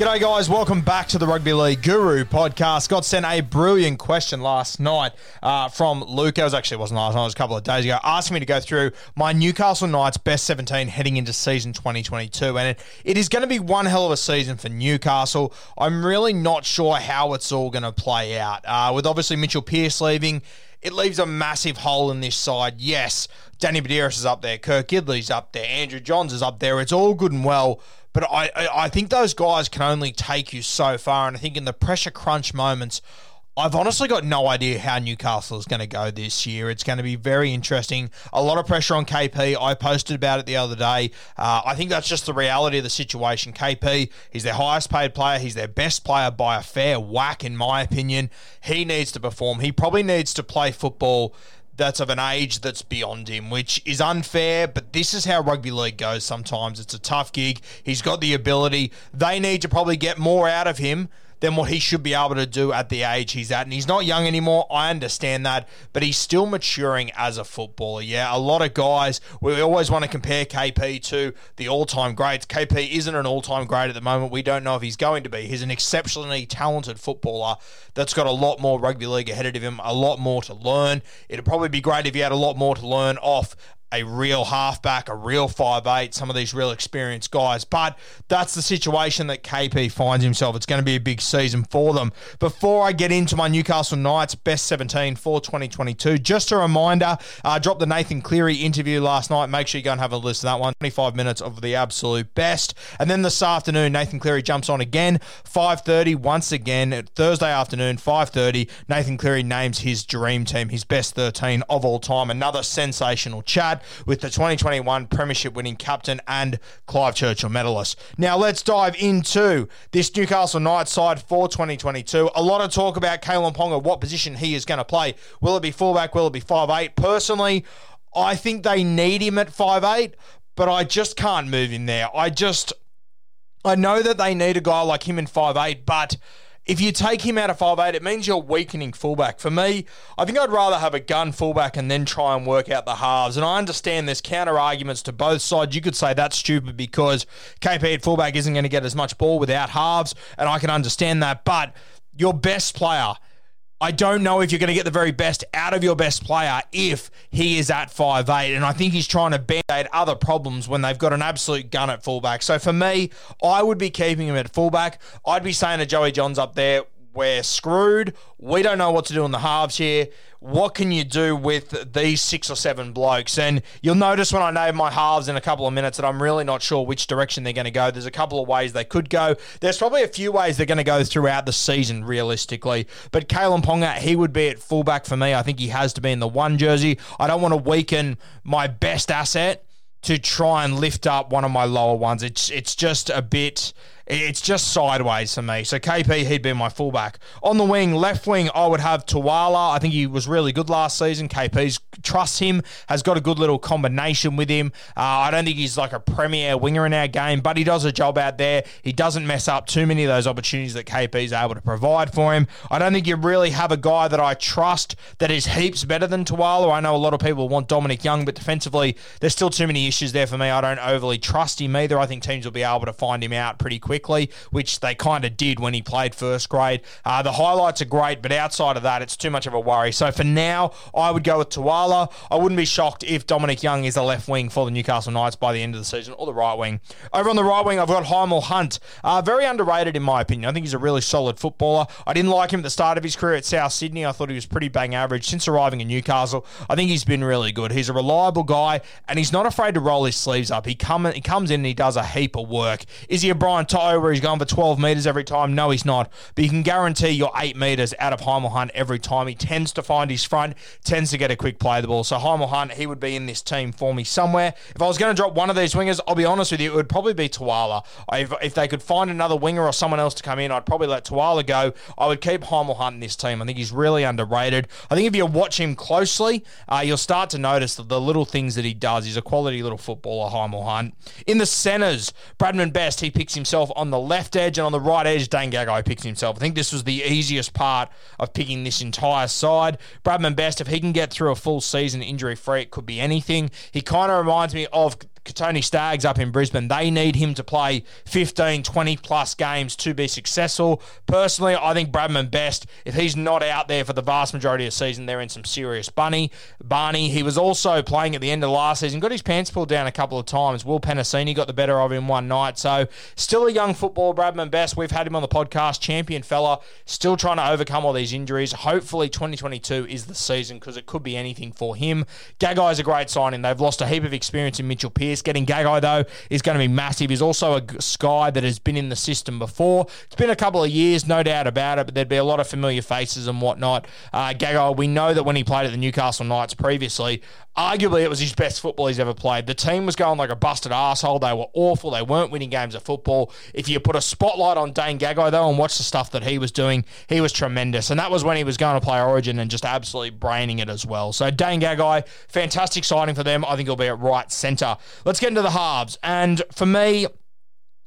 G'day, guys. Welcome back to the Rugby League Guru podcast. Got sent a brilliant question last night uh, from Luke. It was actually it wasn't last night, it was a couple of days ago, asking me to go through my Newcastle Knights best 17 heading into season 2022. And it, it is going to be one hell of a season for Newcastle. I'm really not sure how it's all going to play out. Uh, with obviously Mitchell Pearce leaving, it leaves a massive hole in this side. Yes, Danny Buderus is up there, Kurt Gidley's up there, Andrew Johns is up there. It's all good and well. But I, I, think those guys can only take you so far. And I think in the pressure crunch moments, I've honestly got no idea how Newcastle is going to go this year. It's going to be very interesting. A lot of pressure on KP. I posted about it the other day. Uh, I think that's just the reality of the situation. KP, he's their highest paid player. He's their best player by a fair whack, in my opinion. He needs to perform. He probably needs to play football that's of an age that's beyond him, which is unfair, but this is how rugby league goes sometimes. It's a tough gig. He's got the ability. They need to probably get more out of him than what he should be able to do at the age he's at. And he's not young anymore. I understand that, but he's still maturing as a footballer. Yeah, a lot of guys, we always want to compare KP to the all time greats. KP isn't an all time great at the moment. We don't know if he's going to be. He's an exceptionally talented footballer that's got a lot more rugby league ahead of him, a lot more to learn. It'd probably be great if he had a lot more to learn off a real halfback, a real five eight, some of these real experienced guys. But that's the situation that KP finds himself. It's going to be a big season for them. Before I get into my Newcastle Knights best 17 for 2022, just a reminder, uh, dropped the Nathan Cleary interview last night. Make sure you go and have a listen to that one. 25 minutes of the absolute best. And then this afternoon, Nathan Cleary jumps on again, 5.30 once again. Thursday afternoon, 5.30, Nathan Cleary names his dream team, his best 13 of all time. Another sensational chat with the 2021 Premiership winning captain and Clive Churchill medalist. Now let's dive into this Newcastle Knights side for 2022. A lot of talk about Kalyn Ponga, what position he is going to play. Will it be fullback? Will it be five eight? Personally, I think they need him at five eight, but I just can't move him there. I just, I know that they need a guy like him in five eight, but if you take him out of five eight, it means you're weakening fullback. For me, I think I'd rather have a gun fullback and then try and work out the halves. And I understand there's counter arguments to both sides. You could say that's stupid because KP at fullback isn't going to get as much ball without halves, and I can understand that. But your best player I don't know if you're going to get the very best out of your best player if he is at five eight, And I think he's trying to band aid other problems when they've got an absolute gun at fullback. So for me, I would be keeping him at fullback. I'd be saying to Joey Johns up there, we're screwed. We don't know what to do in the halves here. What can you do with these six or seven blokes? And you'll notice when I name my halves in a couple of minutes that I'm really not sure which direction they're going to go. There's a couple of ways they could go. There's probably a few ways they're going to go throughout the season, realistically. But Kalyn Ponga, he would be at fullback for me. I think he has to be in the one jersey. I don't want to weaken my best asset to try and lift up one of my lower ones. It's it's just a bit it's just sideways for me. So KP, he'd be my fullback. On the wing, left wing, I would have Tuala. I think he was really good last season. KP's trust him, has got a good little combination with him. Uh, I don't think he's like a premier winger in our game, but he does a job out there. He doesn't mess up too many of those opportunities that KP's able to provide for him. I don't think you really have a guy that I trust that is heaps better than Tuala. I know a lot of people want Dominic Young, but defensively, there's still too many issues there for me. I don't overly trust him either. I think teams will be able to find him out pretty quick quickly, which they kind of did when he played first grade. Uh, the highlights are great, but outside of that, it's too much of a worry. So for now, I would go with Tuala. I wouldn't be shocked if Dominic Young is the left wing for the Newcastle Knights by the end of the season, or the right wing. Over on the right wing, I've got Hymel Hunt. Uh, very underrated, in my opinion. I think he's a really solid footballer. I didn't like him at the start of his career at South Sydney. I thought he was pretty bang average. Since arriving in Newcastle, I think he's been really good. He's a reliable guy, and he's not afraid to roll his sleeves up. He come he comes in and he does a heap of work. Is he a Brian To'o where he's going for 12 metres every time? No, he's not. But you can guarantee you're 8 metres out of Hymel Hunt every time. He tends to find his front, tends to get a quick play of the ball. So Hymel Hunt, he would be in this team for me somewhere. If I was going to drop one of these wingers, I'll be honest with you, it would probably be Tuala. If, if they could find another winger or someone else to come in, I'd probably let Tuala go. I would keep Hymel Hunt in this team. I think he's really underrated. I think if you watch him closely, uh, you'll start to notice the, the little things that he does. He's a quality little footballer, Hymel Hunt. In the centres, Bradman Best, he picks himself on the left edge, and on the right edge, Dane Gagai picks himself. I think this was the easiest part of picking this entire side. Bradman Best, if he can get through a full season injury free, it could be anything. He kind of reminds me of Tony Staggs up in Brisbane. They need him to play 15, 20 plus games to be successful. Personally, I think Bradman Best, if he's not out there for the vast majority of the season, they're in some serious bunny. Barney, he was also playing at the end of last season, got his pants pulled down a couple of times. Will Penisini got the better of him one night. So, still a young footballer, Bradman Best. We've had him on the podcast, champion fella, still trying to overcome all these injuries. Hopefully, 2022 is the season because it could be anything for him. Gagai's a great signing. They've lost a heap of experience in Mitchell Pearce. Getting Gagai, though, is going to be massive. He's also a Sky that has been in the system before. It's been a couple of years, no doubt about it, but there'd be a lot of familiar faces and whatnot. Uh, Gagai, we know that when he played at the Newcastle Knights previously, arguably it was his best football he's ever played. The team was going like a busted asshole. They were awful. They weren't winning games of football. If you put a spotlight on Dane Gagai, though, and watch the stuff that he was doing, he was tremendous. And that was when he was going to play Origin and just absolutely braining it as well. So Dane Gagai, fantastic signing for them. I think he'll be at right centre. Let's get into the halves. And for me,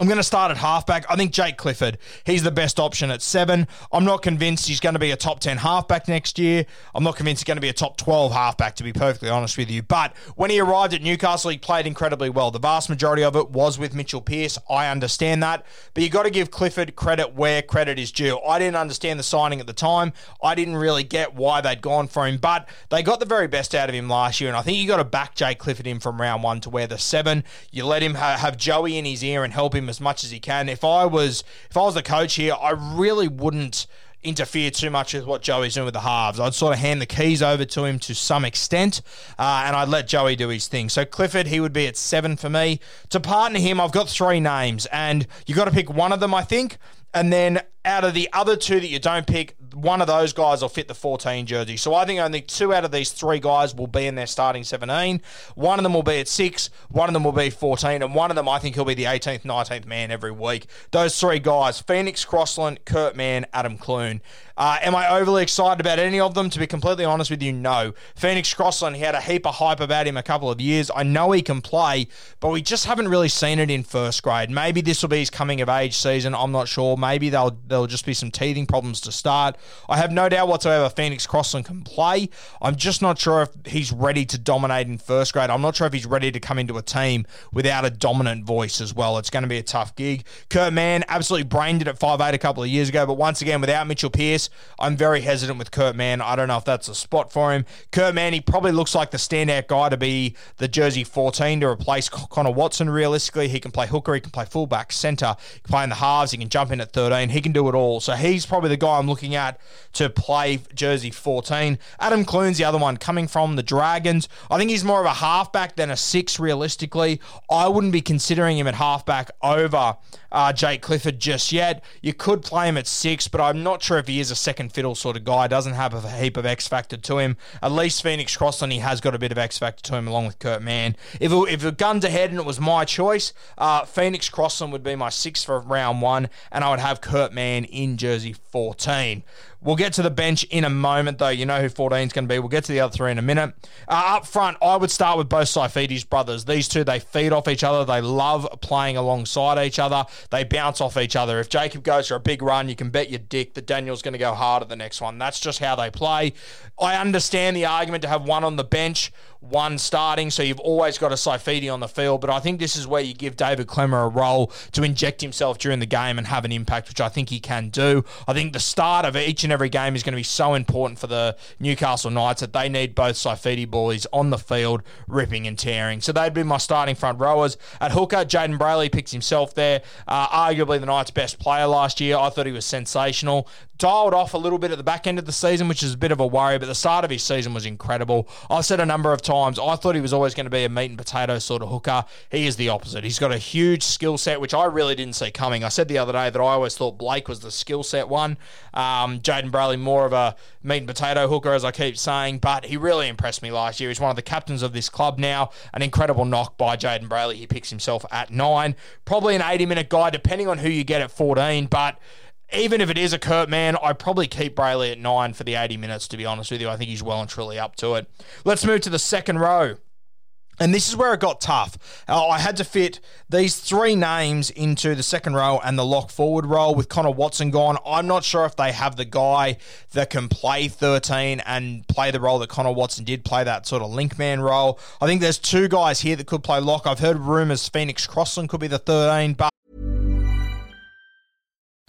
I'm going to start at halfback. I think Jake Clifford, he's the best option at seven. I'm not convinced he's going to be a top 10 halfback next year. I'm not convinced he's going to be a top 12 halfback, to be perfectly honest with you. But when he arrived at Newcastle, he played incredibly well. The vast majority of it was with Mitchell Pearce. I understand that. But you've got to give Clifford credit where credit is due. I didn't understand the signing at the time. I didn't really get why they'd gone for him, but they got the very best out of him last year. And I think you've got to back Jake Clifford in from round one to where the seven. You let him have Joey in his ear and help him as much as he can. If I was if I was the coach here, I really wouldn't interfere too much with what Joey's doing with the halves. I'd sort of hand the keys over to him to some extent, uh, and I'd let Joey do his thing. So Clifford, he would be at seven for me. To partner him, I've got three names, and you got to pick one of them, I think. And then out of the other two that you don't pick, one of those guys will fit the 14 jersey. So I think only two out of these three guys will be in their starting 17. One of them will be at six, one of them will be 14, and one of them I think he'll be the 18th, 19th man every week. Those three guys Phoenix Crossland, Kurt Mann, Adam Clune. Uh, am I overly excited about any of them? To be completely honest with you, no. Phoenix Crossland, he had a heap of hype about him a couple of years. I know he can play, but we just haven't really seen it in first grade. Maybe this will be his coming of age season. I'm not sure. Maybe they'll they'll just be some teething problems to start. I have no doubt whatsoever Phoenix Crossland can play. I'm just not sure if he's ready to dominate in first grade. I'm not sure if he's ready to come into a team without a dominant voice as well. It's going to be a tough gig. Kurt Mann absolutely brained it at 5'8 a couple of years ago, but once again, without Mitchell Pearce, I'm very hesitant with Kurt Mann. I don't know if that's a spot for him. Kurt Mann, he probably looks like the standout guy to be the jersey 14 to replace Connor Watson realistically. He can play hooker, he can play fullback, centre, he can play in the halves, he can jump in at 13, he can do it all. So he's probably the guy I'm looking at to play jersey 14. Adam Clune's the other one coming from the Dragons. I think he's more of a halfback than a six realistically. I wouldn't be considering him at halfback over uh, Jake Clifford just yet. You could play him at six, but I'm not sure if he is a a second fiddle sort of guy, doesn't have a heap of X factor to him. At least Phoenix Crossland, he has got a bit of X factor to him along with Kurt Mann. If it, if it guns ahead and it was my choice, uh, Phoenix Crossland would be my sixth for round one, and I would have Kurt Mann in jersey 14. We'll get to the bench in a moment, though. You know who 14 is going to be. We'll get to the other three in a minute. Uh, up front, I would start with both Saifiti's brothers. These two, they feed off each other. They love playing alongside each other. They bounce off each other. If Jacob goes for a big run, you can bet your dick that Daniel's going to go hard at the next one. That's just how they play. I understand the argument to have one on the bench one starting, so you've always got a Saifiti on the field. But I think this is where you give David Klemmer a role to inject himself during the game and have an impact, which I think he can do. I think the start of each and every game is going to be so important for the Newcastle Knights that they need both Saifiti boys on the field, ripping and tearing. So they'd be my starting front rowers. At hooker, Jayden Brailey picks himself there. Uh, arguably the Knights' best player last year. I thought he was sensational. Dialed off a little bit at the back end of the season, which is a bit of a worry, but the start of his season was incredible. I've said a number of times times. I thought he was always going to be a meat and potato sort of hooker. He is the opposite. He's got a huge skill set, which I really didn't see coming. I said the other day that I always thought Blake was the skill set one. Um, Jayden Brailey more of a meat and potato hooker, as I keep saying, but he really impressed me last year. He's one of the captains of this club now. An incredible knock by Jayden Brailey. He picks himself at nine. Probably an 80 minute guy, depending on who you get at 14, but even if it is a Kurt Mann, I'd probably keep Brailey at nine for the 80 minutes, to be honest with you. I think he's well and truly up to it. Let's move to the second row. And this is where it got tough. Uh, I had to fit these three names into the second row and the lock forward role with Connor Watson gone. I'm not sure if they have the guy that can play 13 and play the role that Connor Watson did, play that sort of link man role. I think there's two guys here that could play lock. I've heard rumours Phoenix Crossland could be the 13, but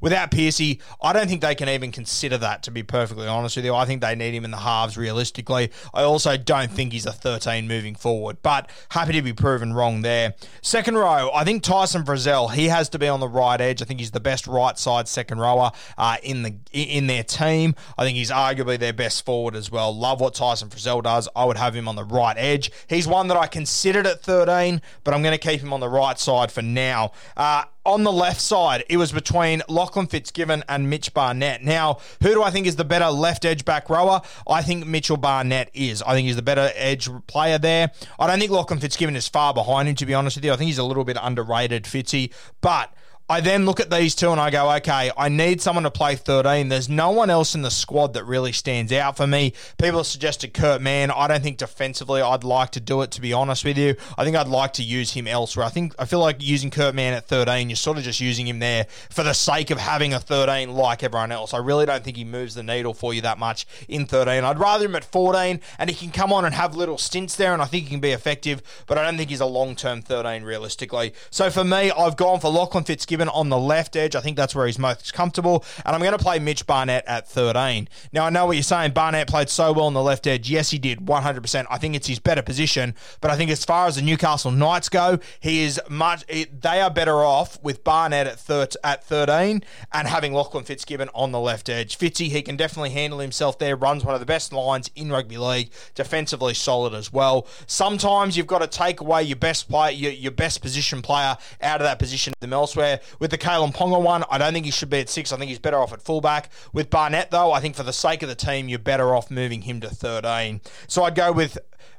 Without Piercy, I don't think they can even consider that, to be perfectly honest with you. I think they need him in the halves realistically. I also don't think he's a 13 moving forward, but happy to be proven wrong there. Second row, I think Tyson Frizell, he has to be on the right edge. I think he's the best right side second rower uh, in the in their team. I think he's arguably their best forward as well. Love what Tyson Frizell does. I would have him on the right edge. He's one that I considered at 13, but I'm going to keep him on the right side for now. Uh, on the left side, it was between Lachlan Fitzgibbon and Mitch Barnett. Now, who do I think is the better left edge back rower? I think Mitchell Barnett is. I think he's the better edge player there. I don't think Lachlan Fitzgibbon is far behind him, to be honest with you. I think he's a little bit underrated, Fitzy. But I then look at these two and I go, okay, I need someone to play 13. There's no one else in the squad that really stands out for me. People have suggested Kurt Mann. I don't think defensively I'd like to do it, to be honest with you. I think I'd like to use him elsewhere. I think I feel like using Kurt Mann at 13, you're sort of just using him there for the sake of having a 13 like everyone else. I really don't think he moves the needle for you that much in 13. I'd rather him at 14 and he can come on and have little stints there and I think he can be effective, but I don't think he's a long term 13 realistically. So for me, I've gone for Lachlan Fitzgibbon on the left edge. I think that's where he's most comfortable. And I'm going to play Mitch Barnett at 13. Now, I know what you're saying. Barnett played so well on the left edge. Yes, he did, 100%. I think it's his better position. But I think as far as the Newcastle Knights go, he is much. They are better off with Barnett at, thir- at 13 and having Lachlan Fitzgibbon on the left edge. Fitzy, he can definitely handle himself there. Runs one of the best lines in rugby league. Defensively solid as well. Sometimes you've got to take away your best player, your, your best position player out of that position them elsewhere. With the Kalyn Ponga one, I don't think he should be at six. I think he's better off at fullback. With Barnett, though, I think for the sake of the team, you're better off moving him to 13. So I'd go with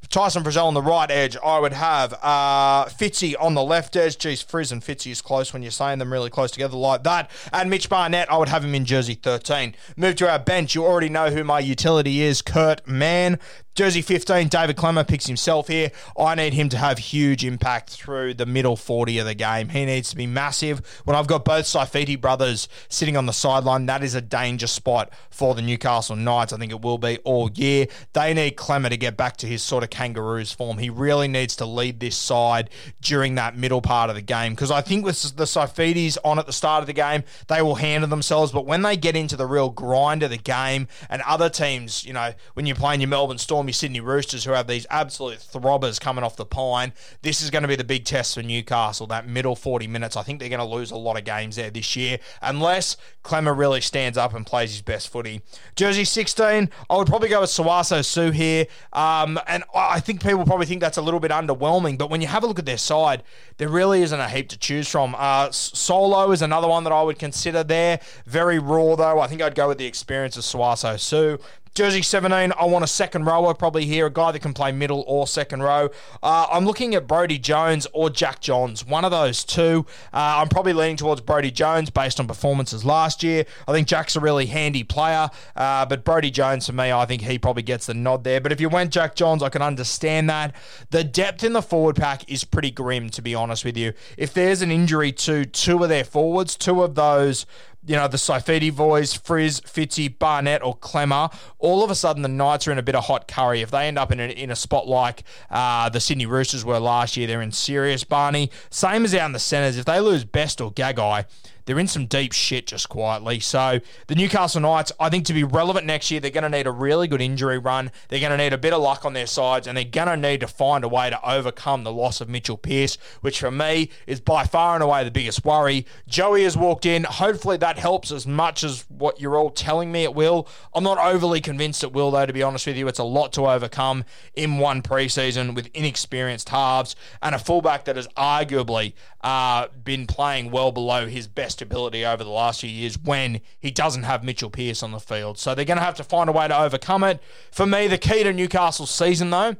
Tyson Frizell on the right edge, I would have uh, Fitzy on the left edge. Geez, Frizz and Fitzy is close when you're saying them really close together like that. And Mitch Barnett, I would have him in jersey 13. Move to our bench. You already know who my utility is, Kurt Mann. Jersey 15, David Klemmer picks himself here. I need him to have huge impact through the middle 40 of the game. He needs to be massive. When I've got both Saifiti brothers sitting on the sideline, that is a danger spot for the Newcastle Knights. I think it will be all year. They need Klemmer to get back to his sort of kangaroos form. He really needs to lead this side during that middle part of the game because I think with the Saifitis on at the start of the game, they will handle themselves. But when they get into the real grind of the game and other teams, you know, when you're playing your Melbourne Storm, your Sydney Roosters, who have these absolute throbbers coming off the pine, this is going to be the big test for Newcastle, that middle 40 minutes. I think they're going to lose a lot of games there this year unless Klemmer really stands up and plays his best footy. Jersey 16, I would probably go with Sauaso Sue here. Um, and I think people probably think that's a little bit underwhelming, but when you have a look at their side, there really isn't a heap to choose from. Uh, Solo is another one that I would consider there. Very raw, though. I think I'd go with the experience of Sauaso Sue. Jersey 17, I want a second rower probably here, a guy that can play middle or second row. Uh, I'm looking at Brodie Jones or Jack Johns, one of those two. Uh, I'm probably leaning towards Brodie Jones based on performances last year. I think Jack's a really handy player, uh, but Brodie Jones, for me, I think he probably gets the nod there. But if you went Jack Johns, I can understand that. The depth in the forward pack is pretty grim, to be honest with you. If there's an injury to two of their forwards, two of those you know, the Saifiti boys, Frizz, Fitzy, Barnett, or Klemmer, all of a sudden the Knights are in a bit of hot curry. If they end up in a, in a spot like uh, the Sydney Roosters were last year, they're in serious Barney. Same as out in the centres. If they lose Best or Gagai, they're in some deep shit just quietly. So the Newcastle Knights, I think to be relevant next year, they're going to need a really good injury run. They're going to need a bit of luck on their sides, and they're going to need to find a way to overcome the loss of Mitchell Pearce, which for me is by far and away the biggest worry. Joey has walked in. Hopefully that helps as much as what you're all telling me it will. I'm not overly convinced it will, though, to be honest with you. It's a lot to overcome in one preseason with inexperienced halves and a fullback that has arguably uh, been playing well below his best ability over the last few years when he doesn't have Mitchell Pearce on the field. So they're going to have to find a way to overcome it. For me, the key to Newcastle's season, though,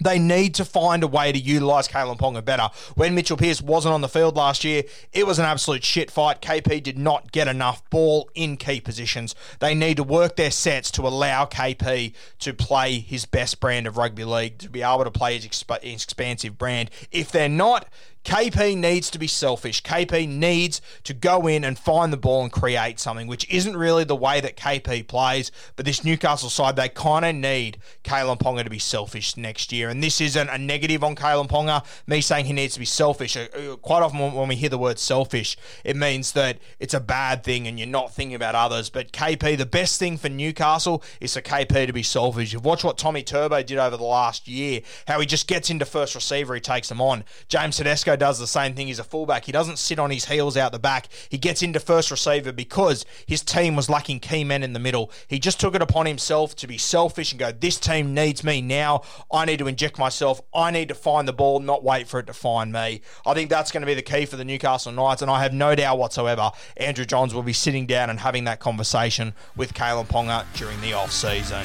they need to find a way to utilise Kalyn Ponga better. When Mitchell Pearce wasn't on the field last year, it was an absolute shit fight. KP did not get enough ball in key positions. They need to work their sets to allow KP to play his best brand of rugby league, to be able to play his, exp- expansive brand. If they're not, KP needs to be selfish. KP needs to go in and find the ball and create something, which isn't really the way that KP plays. But this Newcastle side, they kind of need Kalyn Ponga to be selfish next year. And this isn't a negative on Kalyn Ponga, me saying he needs to be selfish. Uh, uh, quite often when we hear the word selfish, it means that it's a bad thing and you're not thinking about others. But KP, the best thing for Newcastle is for KP to be selfish. You've watched what Tommy Turbo did over the last year, how he just gets into first receiver, he takes them on. James Tedesco does the same thing. He's a fullback. He doesn't sit on his heels out the back. He gets into first receiver because his team was lacking key men in the middle. He just took it upon himself to be selfish and go, this team needs me now. I need to inject myself. I need to find the ball, not wait for it to find me. I think that's going to be the key for the Newcastle Knights, and I have no doubt whatsoever Andrew Johns will be sitting down and having that conversation with Kalyn Ponga during the off season.